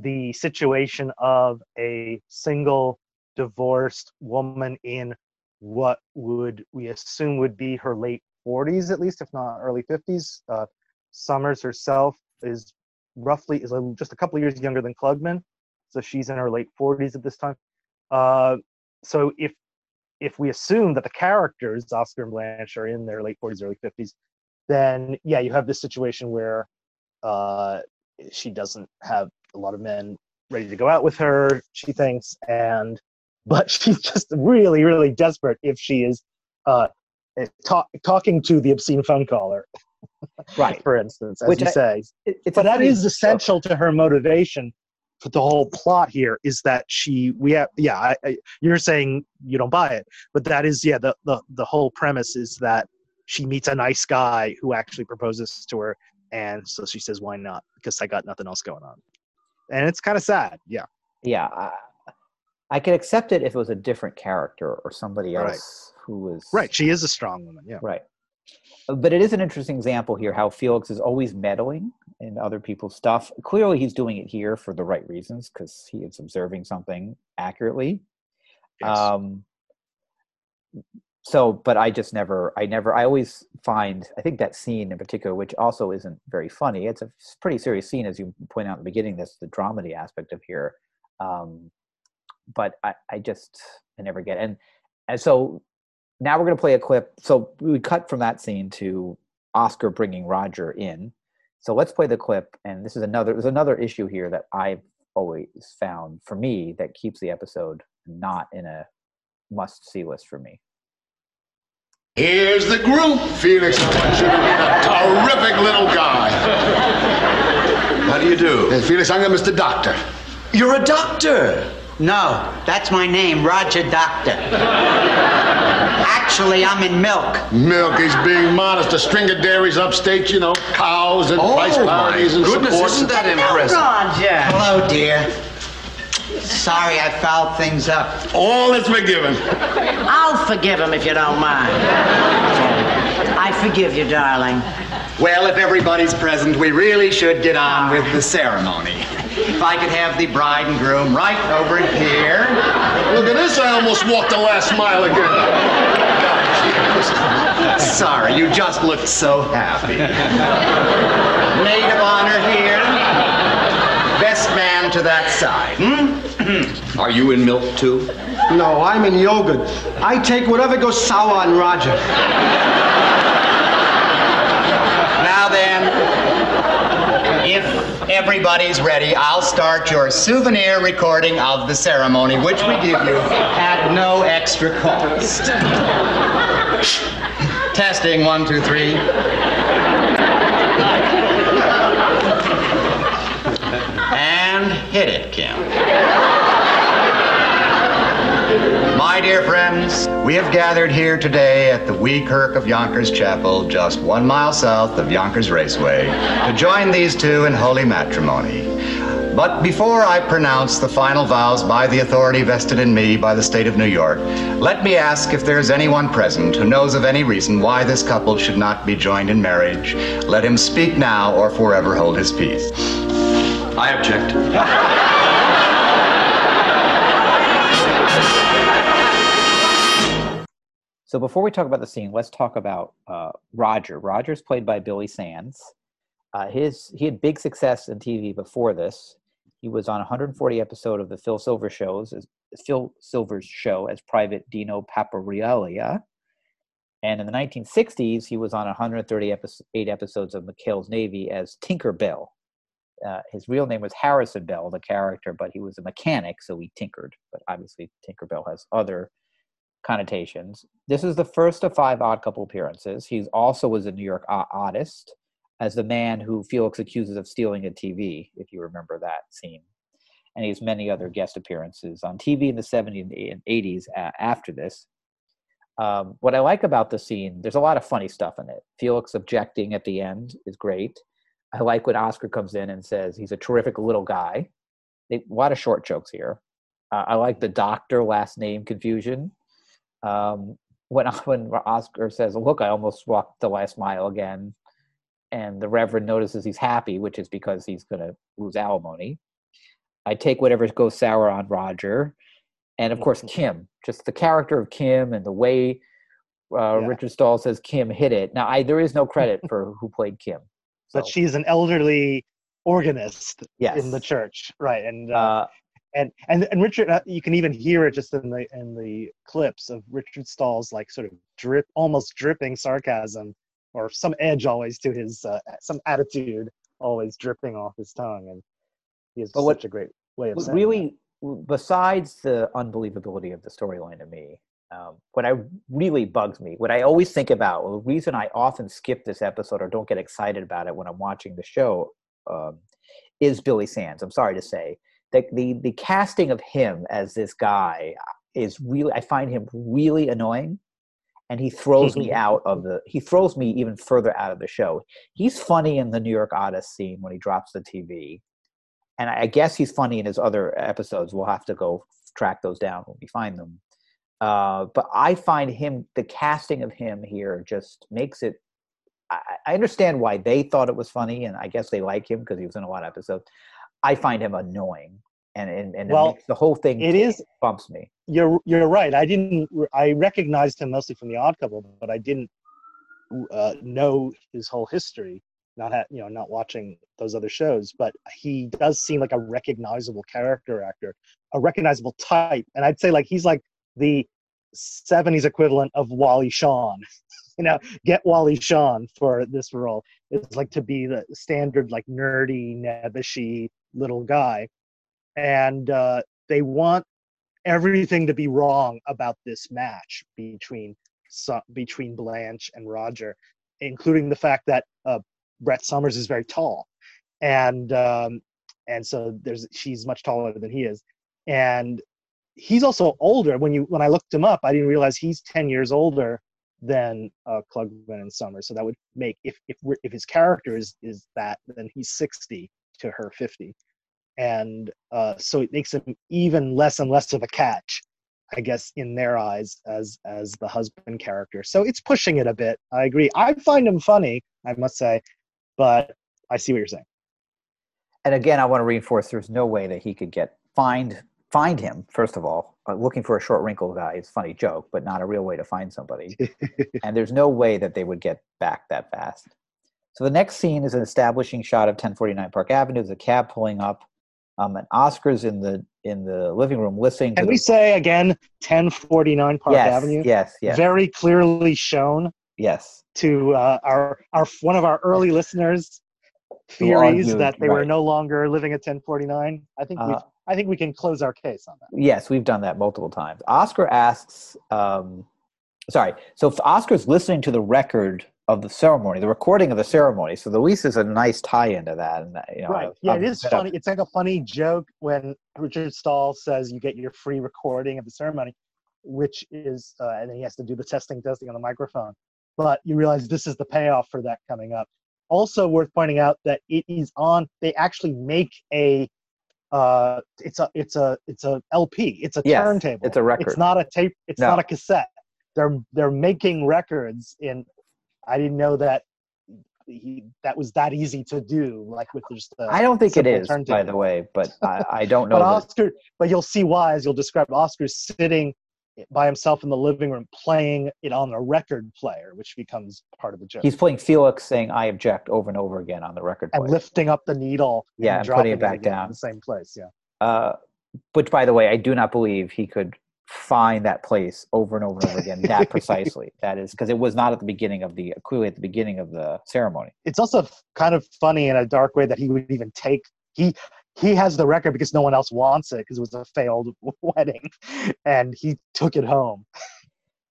the situation of a single divorced woman in what would we assume would be her late 40s at least if not early 50s uh, somers herself is roughly is just a couple years younger than klugman so she's in her late 40s at this time. Uh, so if if we assume that the characters oscar and blanche are in their late 40s early 50s then yeah, you have this situation where uh, she doesn't have a lot of men ready to go out with her. She thinks, and but she's just really, really desperate if she is uh, talk, talking to the obscene phone caller, right. for instance, as Which you I- say. It, But that funny essential to her motivation for the whole plot here is that she we have yeah I, I, you're saying you don't buy it but that is yeah the, the the whole premise is that she meets a nice guy who actually proposes to her and so she says why not because i got nothing else going on and it's kind of sad yeah yeah I, I could accept it if it was a different character or somebody Right. else who was right she is a strong woman yeah right but it is an interesting example here how Felix is always meddling in other people's stuff. Clearly, he's doing it here for the right reasons because he is observing something accurately. Yes. Um, so, but I just never, I never, I always find, I think that scene in particular, which also isn't very funny, it's a pretty serious scene, as you point out in the beginning, that's the dramedy aspect of here. Um, but I, I just, I never get, and, and so now we're going to play a clip. So we cut from that scene to Oscar bringing Roger in. So let's play the clip. And this is another, there's another issue here that I've always found for me that keeps the episode not in a must see list for me. Here's the group. Felix, I want you to meet a terrific little guy. How do you do? Hey, Felix, I'm Mr. Doctor. You're a doctor. No, that's my name, Roger Doctor. Actually, I'm in milk. Milk, he's being modest. A string of dairies upstate, you know, cows and price Oh, my parities and goodness, support. isn't that Milk, impressive? Roger. Hello, dear. Sorry I fouled things up. All is forgiven. I'll forgive him if you don't mind. I forgive you, darling. Well, if everybody's present, we really should get on with the ceremony. If I could have the bride and groom right over here. Look at this, I almost walked the last mile again. Sorry, you just looked so happy. Maid of honor here. Best to that side. Hmm? Are you in milk too? No, I'm in yogurt. I take whatever goes sour on Roger. Now then, if everybody's ready, I'll start your souvenir recording of the ceremony, which we give you at no extra cost. Testing one, two, three. Hit it, Kim. My dear friends, we have gathered here today at the Wee Kirk of Yonkers Chapel, just one mile south of Yonkers Raceway, to join these two in holy matrimony. But before I pronounce the final vows by the authority vested in me by the state of New York, let me ask if there is anyone present who knows of any reason why this couple should not be joined in marriage. Let him speak now or forever hold his peace. I object. So before we talk about the scene, let's talk about uh, Roger. Roger's played by Billy Sands. Uh, his he had big success in TV before this. He was on 140 episode of the Phil Silver shows, as Phil Silver's show as Private Dino Paparelli. And in the 1960s, he was on 138 episode, episodes of McHale's Navy as Tinker Bell. Uh, his real name was Harrison Bell, the character, but he was a mechanic, so he tinkered. But obviously, Tinker Bell has other connotations. This is the first of five Odd Couple appearances. He also was a New York odyssey as the man who Felix accuses of stealing a TV, if you remember that scene. And he has many other guest appearances on TV in the 70s and 80s uh, after this. Um, what I like about the scene, there's a lot of funny stuff in it. Felix objecting at the end is great. I like when Oscar comes in and says he's a terrific little guy. They, a lot of short jokes here. Uh, I like the doctor last name confusion. Um, when when Oscar says, "Look, I almost walked the last mile again," and the Reverend notices he's happy, which is because he's going to lose alimony. I take whatever goes sour on Roger, and of course Kim. Just the character of Kim and the way uh, Yeah. Richard Stahl says Kim hit it. Now, I there is no credit for who played Kim. But So, she's an elderly organist yes, in the church, right? And uh, Uh, and and and Richard, uh, you can even hear it just in the in the clips of Richard Stahl's like sort of drip, almost dripping sarcasm, or some edge always to his uh, some attitude always dripping off his tongue, and he has But what- such a great way of what really besides the unbelievability of the storyline to me um, what i really bugs me what i always think about the reason i often skip this episode or don't get excited about it when i'm watching the show um, is billy sands i'm sorry to say that the the casting of him as this guy is really i find him really annoying and he throws me out of the he throws me even further out of the show he's funny in the new york odyssey scene when he drops the tv and I guess he's funny in his other episodes. We'll have to go track those down when we find them. Uh, but I find him the casting of him here just makes it. I, I understand why they thought it was funny, and I guess they like him because he was in a lot of episodes. I find him annoying, and and, and Well, it makes the whole thing it is- bumps me. You're you're right. I didn't. I recognized him mostly from The Odd Couple, but I didn't uh, know his whole history. Not ha- you know not watching those other shows, but he does seem like a recognizable character actor, a recognizable type, and I'd say like he's like the '70s equivalent of Wally Shawn. you know, get Wally Shawn for this role. It's like to be the standard like nerdy, nebbishy little guy, and uh, they want everything to be wrong about this match between between Blanche and Roger, including the fact that uh, Brett Somers is very tall, and um, and so there's she's much taller than he is, and he's also older. When you when I looked him up, I didn't realize he's ten years older than uh, Klugman and Somers. So that would make if if if his character is is that, then he's sixty to her fifty. And uh, so it makes him even less and less of a catch i guess in their eyes as as the husband character. So it's pushing it a bit. I agree. I find him funny i must say but i see what you're saying. And again, I want to reinforce: there's no way that he could get find find him. First of all, uh, looking for a short wrinkle guy is a funny joke, but not a real way to find somebody. and there's no way that they would get back that fast. So the next scene is an establishing shot of 1049 Park Avenue. There's a cab pulling up, um, and Oscar's in the in the living room listening to can the we say again 1049 park yes, avenue Yes, yes, very clearly shown yes. to uh, our our one of our early listeners theories argued, that they were no longer living at 1049 i think we Uh, i think we can close our case on that Yes, we've done that multiple times. Oscar asks, um, sorry, so if Oscar's listening to the record of the ceremony, the recording of the ceremony. So the least is a nice tie into that. And, you know, right yeah a it is funny it's like a funny joke when richard stahl says you get your free recording of the ceremony which is uh, and then he has to do the testing testing on the microphone but you realize this is the payoff for that coming up also worth pointing out that it is on they actually make a uh it's a it's a it's a lp it's a Yes, turntable it's a record. it's not a tape it's No. not a cassette they're they're making records in i didn't know that he, that was that easy to do like with just the I don't think it is, is, by the way, but I, I don't know. but Oscar, but you'll see why as you'll describe. Oscar's sitting by himself in the living room playing it on a record player, which becomes part of the joke. he's playing Felix saying "I object" over and over again on the record player. and lifting up the needle, Yeah, and and dropping putting it back down. in the same place. Yeah, uh, which, by the way, I do not believe he could find that place over and over and over again that precisely. That is because it was not at the beginning of the clearly at the beginning of the ceremony. it's also kind of funny in a dark way that he would even take he. He has the record because no one else wants it because it was a failed wedding, and he took it home.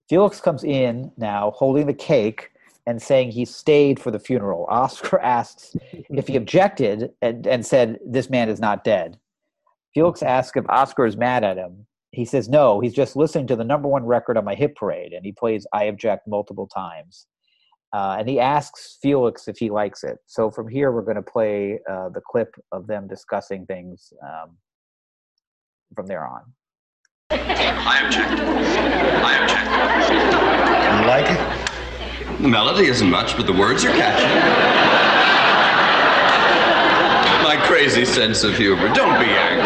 Felix comes in now holding the cake and saying he stayed for the funeral. Oscar asks if he objected and, and said, This man is not dead. Felix asks if Oscar is mad at him. He says, No, he's just listening to the number one record on my hit parade. And he plays I Object multiple times. Uh, and he asks Felix if he likes it. So from here, we're going to play uh, the clip of them discussing things um, from there on. I object. I object. You like it? The melody isn't much, but the words are catchy. My crazy sense of humor. Don't be angry.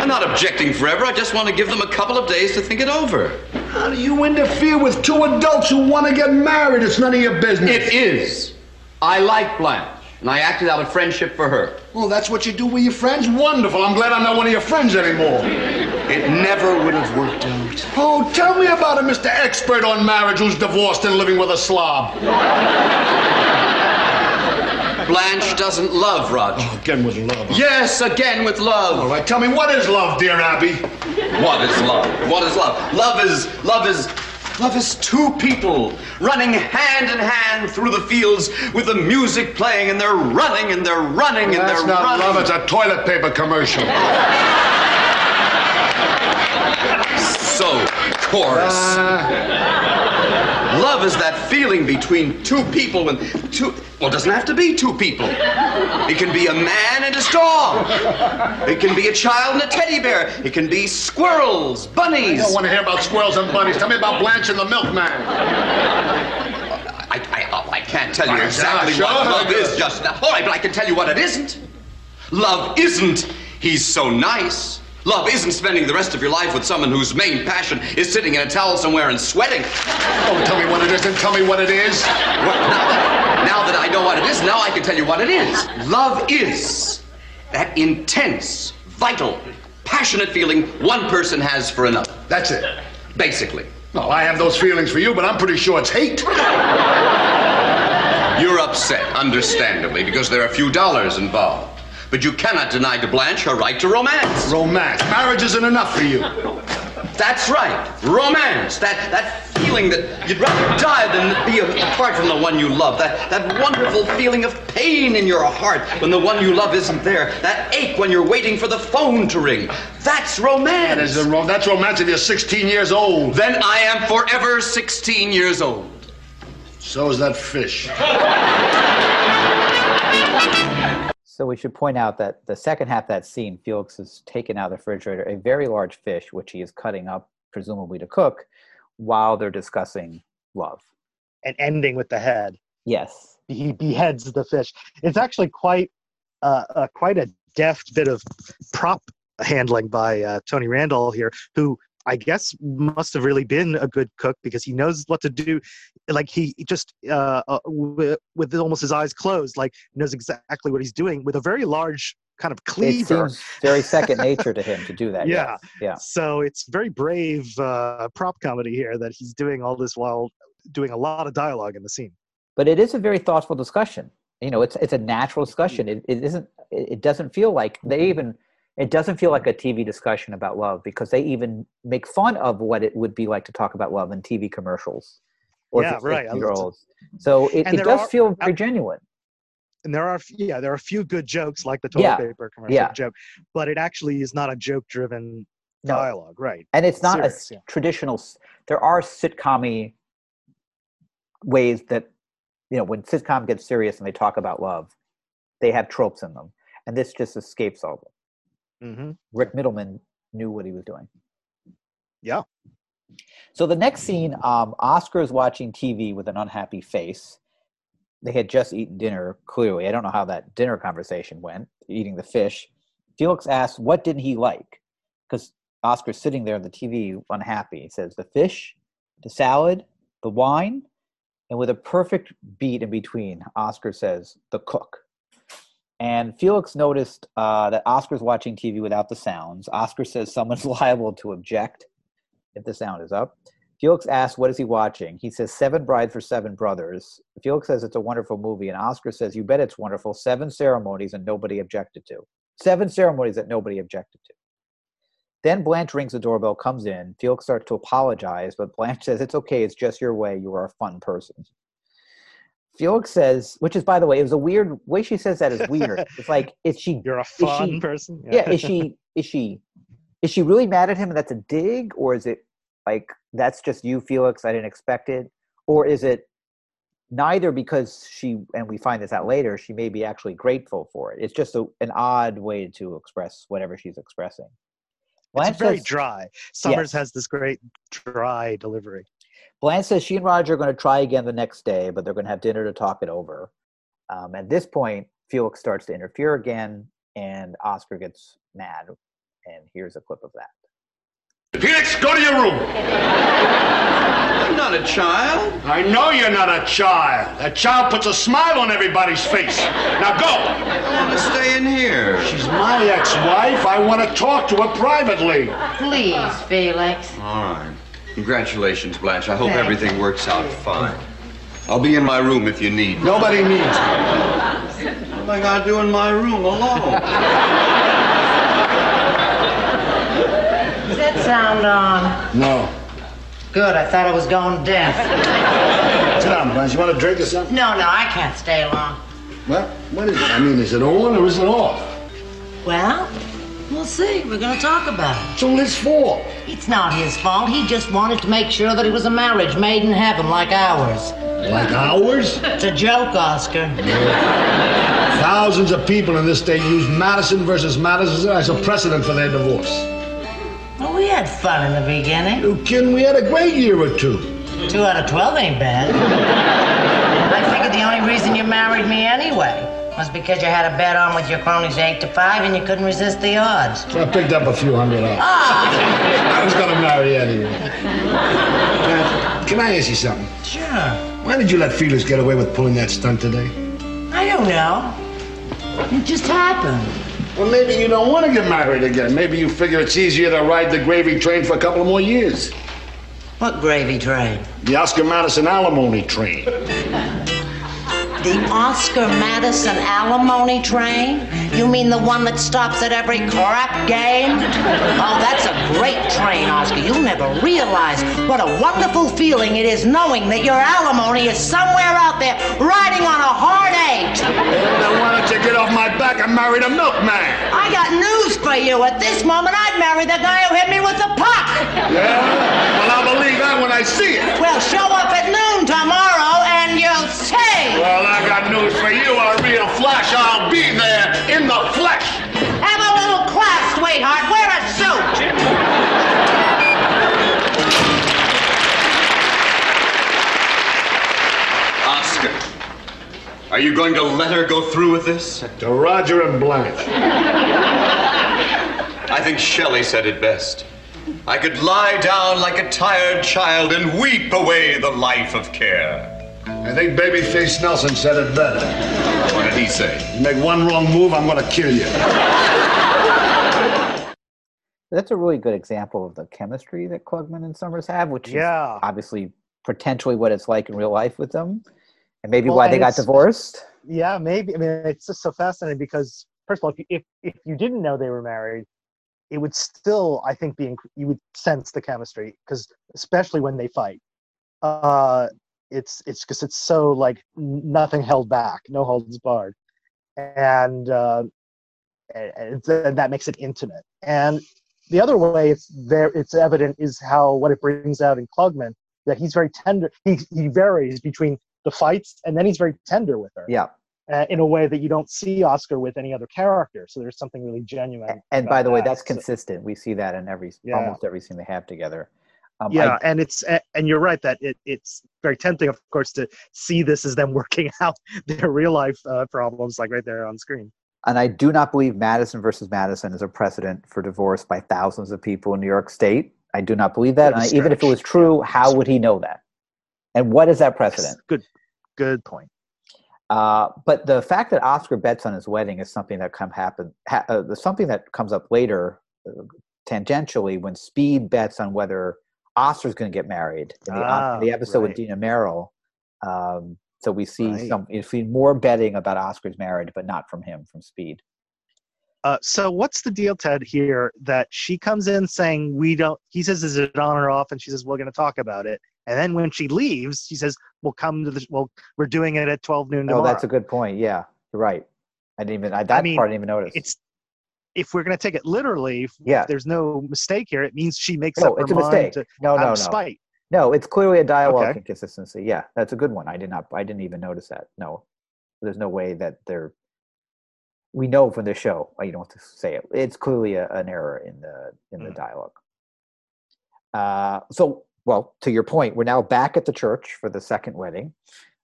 I'm not objecting forever. I just want to give them a couple of days to think it over. How do you interfere with two adults who want to get married? It's none of your business. It is. I like Blanche, and I acted out of friendship for her. Well, that's what you do with your friends? Wonderful. I'm glad I'm not one of your friends anymore. It never would have worked out. Oh, tell me about a Mr. Expert on marriage who's divorced and living with a slob. Blanche doesn't love Roger. Again with love. Yes, again with love. All right, tell me, what is love, dear Abby? What is love? What is love? Love is love is love is two people running hand in hand through the fields with the music playing and they're running and they're running and That's they're running. It's not running. love, it's a toilet paper commercial. So chorus. Uh, Love is that feeling between two people when two. Well, it doesn't have to be two people. It can be a man and his dog. It can be a child and a teddy bear. It can be squirrels, bunnies. I don't want to hear about squirrels and bunnies. Tell me about Blanche and the milkman. I, I, oh, I can't tell you exactly sure. what love is just now. All right, but I can tell you what it isn't. Love isn't he's so nice. Love isn't spending the rest of your life with someone whose main passion is sitting in a towel somewhere and sweating. Don't tell me what it is, then tell me what it is. Well, now, that, now that I know what it is, now I can tell you what it is. Love is that intense, vital, passionate feeling one person has for another. That's it. Basically. Well, I have those feelings for you, but I'm pretty sure it's hate. You're upset, understandably, because there are a few dollars involved. But you cannot deny to Blanche her right to romance. Romance. Marriage isn't enough for you. That's right. Romance. That that feeling that you'd rather die than be apart from the one you love. That that wonderful feeling of pain in your heart when the one you love isn't there. That ache when you're waiting for the phone to ring. That's romance. That is ro- that's romance if you're 16 years old. then I am forever 16 years old. So is that fish. So we should point out that the second half of that scene, Felix has taken out of the refrigerator a very large fish, which he is cutting up, presumably to cook, while they're discussing love. And ending with the head. Yes. He beheads the fish. It's actually quite uh, uh, quite a deft bit of prop handling by uh, Tony Randall here, who I guess must have really been a good cook because he knows what to do. Like he just uh, uh, with, with almost his eyes closed, like knows exactly what he's doing with a very large kind of cleaver. It seems very second nature to him to do that. Yeah. yes. Yeah. So it's very brave uh, prop comedy here that he's doing all this while doing a lot of dialogue in the scene. But it is a very thoughtful discussion. You know, it's it's a natural discussion. It, it isn't. It doesn't feel like they even. It doesn't feel like a TV discussion about love because they even make fun of what it would be like to talk about love in TV commercials. Yeah, right. I olds. So it, it does are- feel very genuine. and there are yeah there are a few good jokes like the toilet Yeah, paper commercial yeah. joke but it actually is not a joke driven No. dialogue right and it's not a serious, s- yeah. traditional there are sitcom ways that you know when sitcom gets serious and they talk about love they have tropes in them and this just escapes all of them hmm rick mittleman knew what he was doing. Yeah. So the next scene um, oscar is watching tv with an unhappy face. They had just eaten dinner clearly. I don't know how that dinner conversation went eating the fish. Felix asks what didn't he like? Because oscar's sitting there on the tv unhappy. He says the fish the salad the wine and with a perfect beat in between oscar says the cook and felix noticed uh, that oscar's watching tv without the sounds. Oscar says someone's liable to object if the sound is up. Felix asks what is he watching? He says seven brides for seven brothers. Felix says it's a wonderful movie and oscar says you bet it's wonderful. Seven ceremonies and nobody objected to. Seven ceremonies that nobody objected to. Then Blanche rings the doorbell, comes in. Felix starts to apologize, but Blanche says, It's okay, it's just your way. You are a fun person. Felix says, which is, by the way, it was a weird way she says that is weird. It's like, is she, you're a fun she- person yeah, is she, is she, is she really mad at him and that's a dig? Or is it like, that's just you, Felix? I didn't expect it. Or is it neither because she, and we find this out later, she may be actually grateful for it. It's just a, an odd way to express whatever she's expressing. Blanche it's very says- dry somers Yes. has this great dry delivery Blanche says she and Roger are going to try again the next day, but they're going to have dinner to talk it over. Um, at this point, Felix starts to interfere again, and Oscar gets mad. And here's a clip of that. Felix, go to your room. I'm not a child. I know you're not a child. A child puts a smile on everybody's face. Now go. I want to stay in here. She's my ex-wife. I want to talk to her privately. Please, Felix. All right. Congratulations, Blanche. I hope Thanks. everything works out fine. I'll be in my room if you need me. Nobody needs me. What am I gonna do in my room alone? Is that sound on? No. Good, I thought I was going deaf. Sit down, Blanche. You want a drink or something? No, no, I can't stay long. Well, what is it? I mean, is it on or is it off? Well, We'll see. We're gonna talk about it. It's all his fault. It's not his fault. He just wanted to make sure that it was a marriage made in heaven like ours. Like ours? It's a joke, Oscar. Thousands of people in this state use Madison versus Madison as a precedent for their divorce. Well, we had fun in the beginning. You kidding? We had a great year or two. Two out of twelve ain't bad. I figured the only reason you married me anyway was because you had a bet on with your cronies eight to five and you couldn't resist the odds. So I picked up a few hundred dollars. Ah, I was gonna marry anyway. Now, can I ask you something? sure. Why did you let Felix get away with pulling that stunt today? I don't know. It just happened. Well, maybe you don't want to get married again. Maybe you figure it's easier to ride the gravy train for a couple of more years. What gravy train? The Oscar Madison alimony train. The Oscar Madison alimony train? You mean the one that stops at every crap game? Oh, that's a great train, Oscar. You'll never realize what a wonderful feeling it is knowing that your alimony is somewhere out there riding on a hard eight. Then why don't you get off my back and marry the milkman? I got news for you. At this moment, I'd marry the guy who hit me with the puck. Yeah? Well, I'll believe that when I see it. Well, show up at noon tomorrow and you'll see. Well, I got news for you. A real flash. I'll be there in the flesh. Have a little class, sweetheart. Wear a suit. Oscar, are you going to let her go through with this? To Roger and Blanche. I think Shelley said it best. I could lie down like a tired child and weep away the life of care. I think Babyface Nelson said it better. What did he say? You make one wrong move, I'm gonna kill you. That's a really good example of the chemistry that Klugman and Somers have, which Yeah. is obviously potentially what it's like in real life with them, and maybe Well, why and they got divorced. Yeah, maybe. I mean, it's just so fascinating because first of all, if you, if if you didn't know they were married, it would still, I think, be inc- you would sense the chemistry because especially when they fight, uh, it's it's because it's so like nothing held back, no holds barred, and uh, and, and that makes it intimate. And the other way it's there, it's evident is how what it brings out in Klugman that he's very tender. He he varies between the fights and then he's very tender with her Yeah, uh, in a way that you don't see Oscar with any other character. So there's something really genuine. and by the way, that. that's So- consistent. We see that in every Yeah. almost every scene they have together. Um, yeah, I, and it's and you're right that it, it's very tempting, of course, to see this as them working out their real life uh, problems, like right there on screen. and I do not believe Madison versus Madison is a precedent for divorce by thousands of people in New York State. I do not believe that. And I, even if it was true, how would he know that? And what is that precedent? Good, good point. Uh, but the fact that Oscar bets on his wedding is something that come happen ha, uh, something that comes up later, uh, tangentially, when Speed bets on whether Oscar's going to get married in the, Ah, in the episode right. with Dina Merrill. Um, so we see Right. some, you see more betting about Oscar's marriage, but not from him, from Speed. Uh, so what's the deal, Ted? Here that she comes in saying we don't. He says, "Is it on or off?" And she says, "We're going to talk about it." And then when she leaves, she says, "We'll come to the. Well, we're doing it at twelve noon No, tomorrow." Oh, that's a good point. Yeah, you're right. I didn't even I, that mean, part I didn't even notice. it's if we're going to take it literally, Yeah. there's no mistake here, it means she makes no, up her it's a mind mistake. to, No, out no, no. spite. No, it's clearly a dialogue Okay. inconsistency. Yeah, that's a good one. I did not. I didn't even notice that. No, there's no way that they're. We know from the show. uh, You don't have to say it. It's clearly a, an error in the in the Mm. dialogue. Uh, so, well, to your point, we're now back at the church for the second wedding.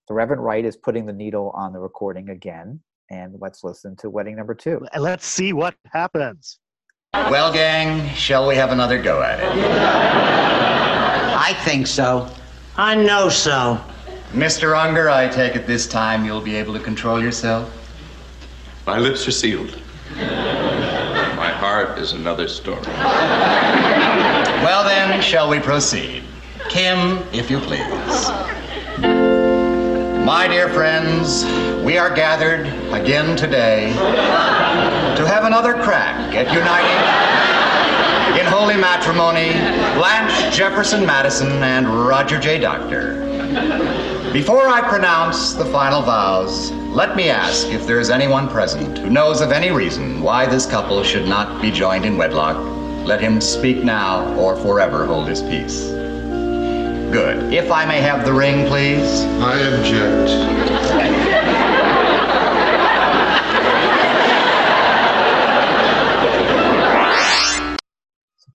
The Reverend Wright is putting the needle on the recording again, and let's listen to wedding number two. And let's see what happens. Well, gang, shall we have another go at it? I think so. I know so. Mr. Unger, I take it this time you'll be able to control yourself? My lips are sealed. My heart is another story. Well, then, shall we proceed? Kim, if you please. My dear friends, we are gathered again today to have another crack at uniting in holy matrimony Blanche Jefferson Madison and Roger J. Doctor. Before I pronounce the final vows, let me ask if there is anyone present who knows of any reason why this couple should not be joined in wedlock. Let him speak now or forever hold his peace. Good. If I may have the ring, please. I object.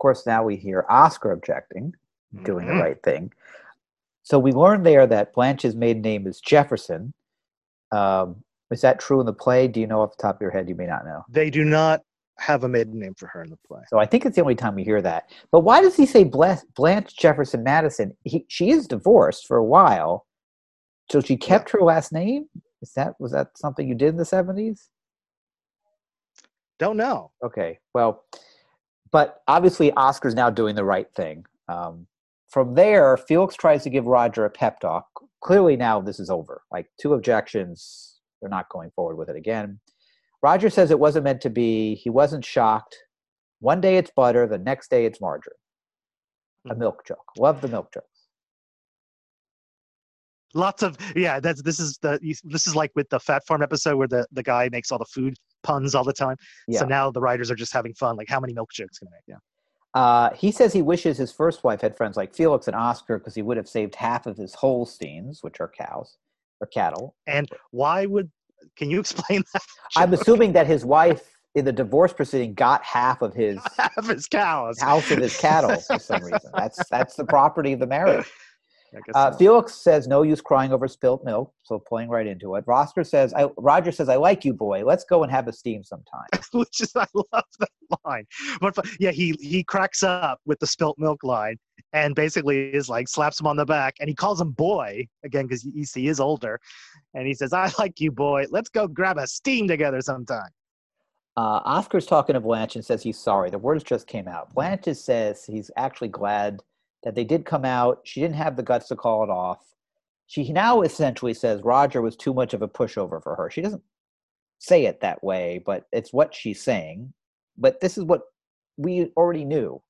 Course, now we hear Oscar objecting, doing Mm-hmm. the right thing. So we learned there that Blanche's maiden name is Jefferson. Um, is that true in the play? Do you know off the top of your head? You may not know. They do not have a maiden name for her in the play. So I think it's the only time we hear that. But why does he say Blanche, Jefferson Madison? He, she is divorced for a while, so she kept her last name. Is that was that something you did in the seventies? Don't know. Okay, well, but obviously Oscar's now doing the right thing. Um, from there, Felix tries to give Roger a pep talk. Clearly, now this is over. Like two objections, they're not going forward with it again. Roger says it wasn't meant to be. He wasn't shocked. One day it's butter, the next day it's margarine. A milk joke. Love the milk jokes. Lots of yeah. That's this is the this is like with the Fat Farm episode where the the guy makes all the food puns all the time. Yeah. So now the writers are just having fun. Like how many milk jokes can I make? Yeah. Uh, he says he wishes his first wife had friends like Felix and Oscar because he would have saved half of his Holsteins, which are cows or cattle. And why would? Can you explain that? I'm assuming that his wife in the divorce proceeding got half of his half his cows. house of his cattle for some reason. That's that's the property of the marriage. I guess Uh. Felix says no use crying over spilt milk, so playing right into it. Rosker says, I, Roger says, I like you, boy. Let's go and have a steam sometime. which is I love that line. But yeah, he he cracks up with the spilt milk line and basically is like slaps him on the back and he calls him boy again because he, he is older, and he says, "I like you, boy. Let's go grab a steam together sometime." Uh, Oscar's talking to Blanche and says he's sorry. The words just came out. Blanche says he's actually glad that they did come out. She didn't have the guts to call it off. She now essentially says Roger was too much of a pushover for her. She doesn't say it that way, but it's what she's saying. But this is what we already knew.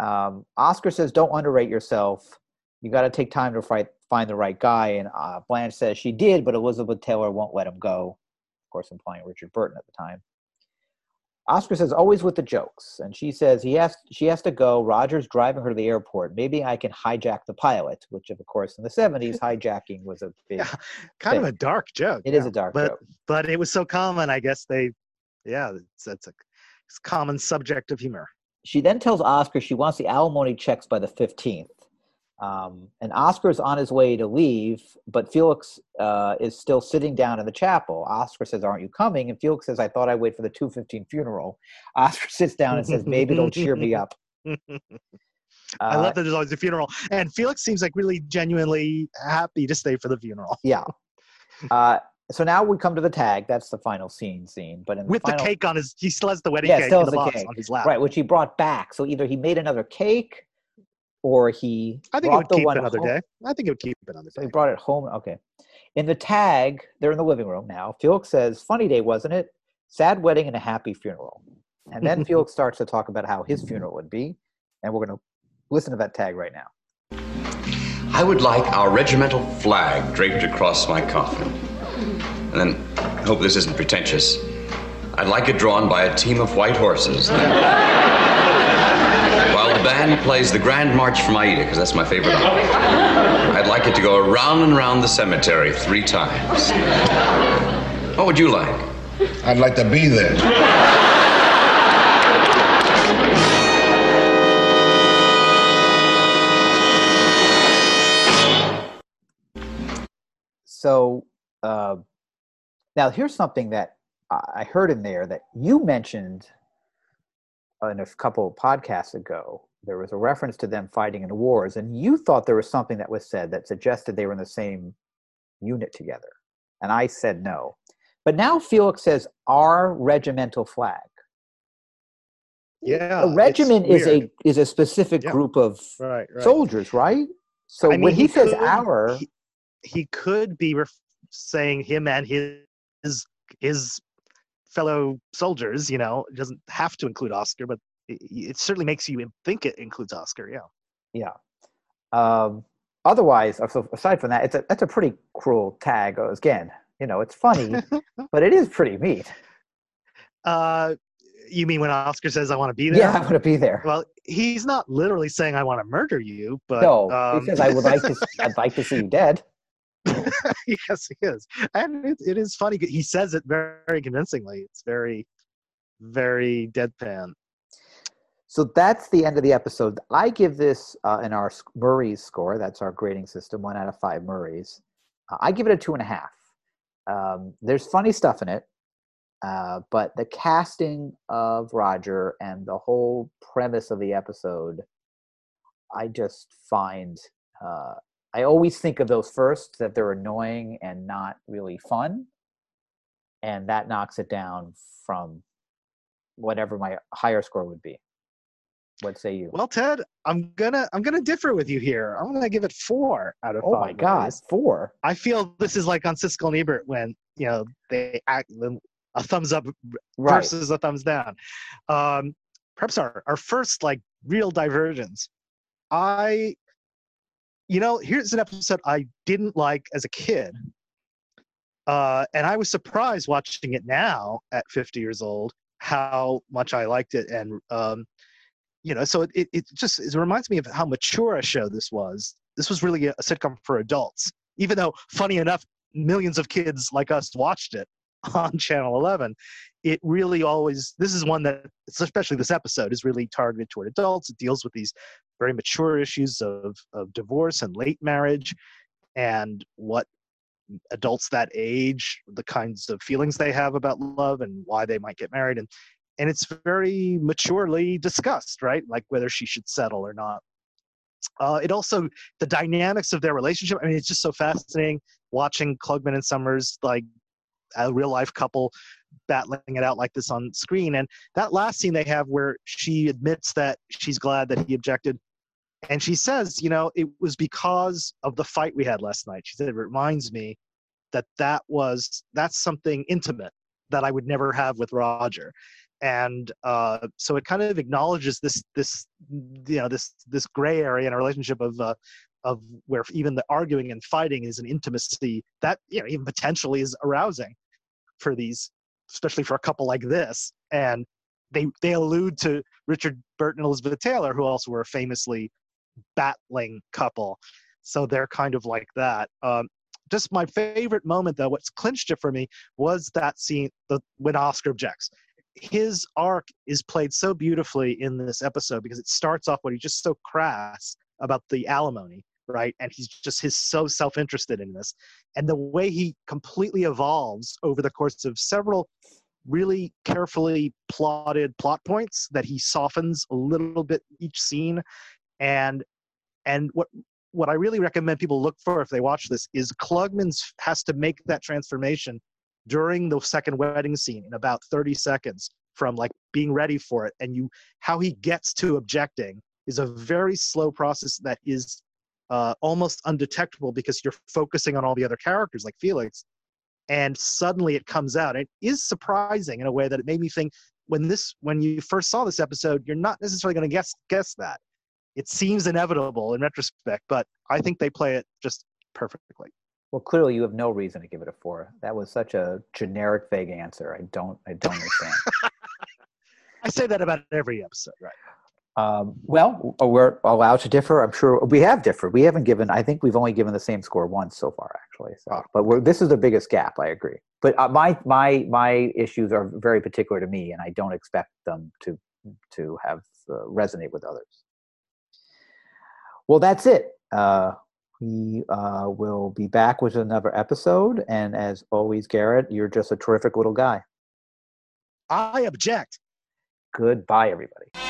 Um, Oscar says, "Don't underrate yourself. You got to take time to fight, find the right guy." And uh, Blanche says she did, but Elizabeth Taylor won't let him go. Of course, implying Richard Burton at the time. Oscar says, "Always with the jokes," and she says he has she has to go. Roger's driving her to the airport. Maybe I can hijack the pilot, which, of course, in the '70s, hijacking was a big. Yeah, kind of a dark joke. It is yeah. a dark but, joke. But it was so common, I guess they, yeah, it's, it's a it's a common subject of humor. she then tells Oscar she wants the alimony checks by the 15th. Um, and Oscar's on his way to leave, but Felix uh, is still sitting down in the chapel. Oscar says, Aren't you coming? And Felix says, I thought I'd wait for the 215 funeral. Oscar sits down and says, Maybe it'll cheer me up. I Uh, love that there's always a funeral, and Felix seems like really genuinely happy to stay for the funeral Yeah. Uh, so now we come to the tag. That's the final scene. Scene, but in with final, the cake on his. He still has the wedding Yeah, cake still in has the the box cake. on his lap. right, which he brought back. So either he made another cake, or he I think it brought would the keep one another home. day. I think it would keep it another So he brought it home. Okay. In the tag, they're in the living room now. Felix says, Funny day, wasn't it? Sad wedding and a happy funeral. And then Felix starts to talk about how his funeral would be. And we're going to listen to that tag right now. I would like our regimental flag draped across my coffin. And then, I hope this isn't pretentious, I'd like it drawn by a team of white horses. While the band plays the Grand March from Aida, because that's my favorite opera, I'd like it to go around and around the cemetery three times. What would you like? I'd like to be there. So uh, now here's something that I I heard in there that you mentioned in a couple of podcasts ago. There was a reference to them fighting in wars, and you thought there was something that was said that suggested they were in the same unit together. And I said no. But now Felix says our regimental flag. Yeah, a regiment is a is a specific Yeah. group of right, right. soldiers, right? So I mean, when he, says could- our, he, he could be ref- saying him and his his his fellow soldiers. You know, it doesn't have to include Oscar, but it, it certainly makes you think it includes Oscar. Yeah. Yeah. Um, otherwise, aside from that, it's a that's a pretty cruel tag. Again, you know, it's funny, but it is pretty mean. Uh, you mean when Oscar says, "I want to be there"? Yeah, I want to be there. Well, he's not literally saying, "I want to murder you," but no, um, he says, "I would like to. I'd like to see you dead." yes, he is, and it, it is funny. He says it very, very convincingly. It's very, very deadpan. So that's the end of the episode. I give this uh, in our Murray's score. That's our grading system, one out of five Murrays. Uh, I give it a two and a half. Um, there's funny stuff in it, uh, but the casting of Roger and the whole premise of the episode, I just find. Uh, I always think of those first that they're annoying and not really fun, and that knocks it down from whatever my higher score would be. What say you? Well, Ted, I'm gonna I'm gonna differ with you here. I'm gonna give it four out of oh five. my God, movies. four! I feel this is like on Siskel and Ebert when you know they act a thumbs up Right. versus a thumbs down. Um, perhaps our our first like real divergence. I, you know, here's an episode I didn't like as a kid, uh, and I was surprised watching it now at 50 years old how much I liked it and. Um, you know, so it, it, just it reminds me of how mature a show this was. This was really a, a sitcom for adults, even though, funny enough, millions of kids like us watched it on Channel 11. It really always, this is one that, especially this episode, is really targeted toward adults. It deals with these very mature issues of, of divorce and late marriage and what adults that age, the kinds of feelings they have about love and why they might get married. And and it's very maturely discussed, right? Like whether she should settle or not. Uh, it also the dynamics of their relationship. I mean, it's just so fascinating watching Klugman and Somers like a real life couple battling it out like this on screen. And that last scene they have where she admits that she's glad that he objected. And she says, you know, it was because of the fight we had last night. She said, it reminds me that that was, that's something intimate that I would never have with Roger and uh, so it kind of acknowledges this this you know this this gray area in a relationship of uh, of where even the arguing and fighting is an intimacy that you know even potentially is arousing for these especially for a couple like this. And they they allude to Richard Burton and Elizabeth Taylor who also were a famously battling couple. So they're kind of like that. Um, just my favorite moment though what's clinched it for me was that scene the when Oscar objects his arc is played so beautifully in this episode because it starts off when he's just so crass about the alimony right? And he's just his so self-interested in this. And the way he completely evolves over the course of several really carefully plotted plot points that he softens a little bit each scene. And and what what I really recommend people look for if they watch this is Klugman's has to make that transformation during the second wedding scene in about 30 seconds from like being ready for it and you how he gets to objecting is a very slow process that is uh, almost undetectable because you're focusing on all the other characters like felix and suddenly it comes out. It is surprising in a way that it made me think when this when you first saw this episode you're not necessarily going to guess guess that. It seems inevitable in retrospect but i think they play it just perfectly Well, clearly you have no reason to give it a four. That was such a generic, vague answer. I don't, I don't understand. i say that about every episode right um, well, we're allowed to differ. I'm sure we have differed. We haven't given. I think we've only given the same score once so far, actually. So, but we're, this is the biggest gap. I agree. But uh, my my my issues are very particular to me, and I don't expect them to to have uh, resonate with others. Well, that's it. Uh, we uh, will be back with another episode. And as always, Garrett, you're just a terrific little guy. i object Goodbye, everybody.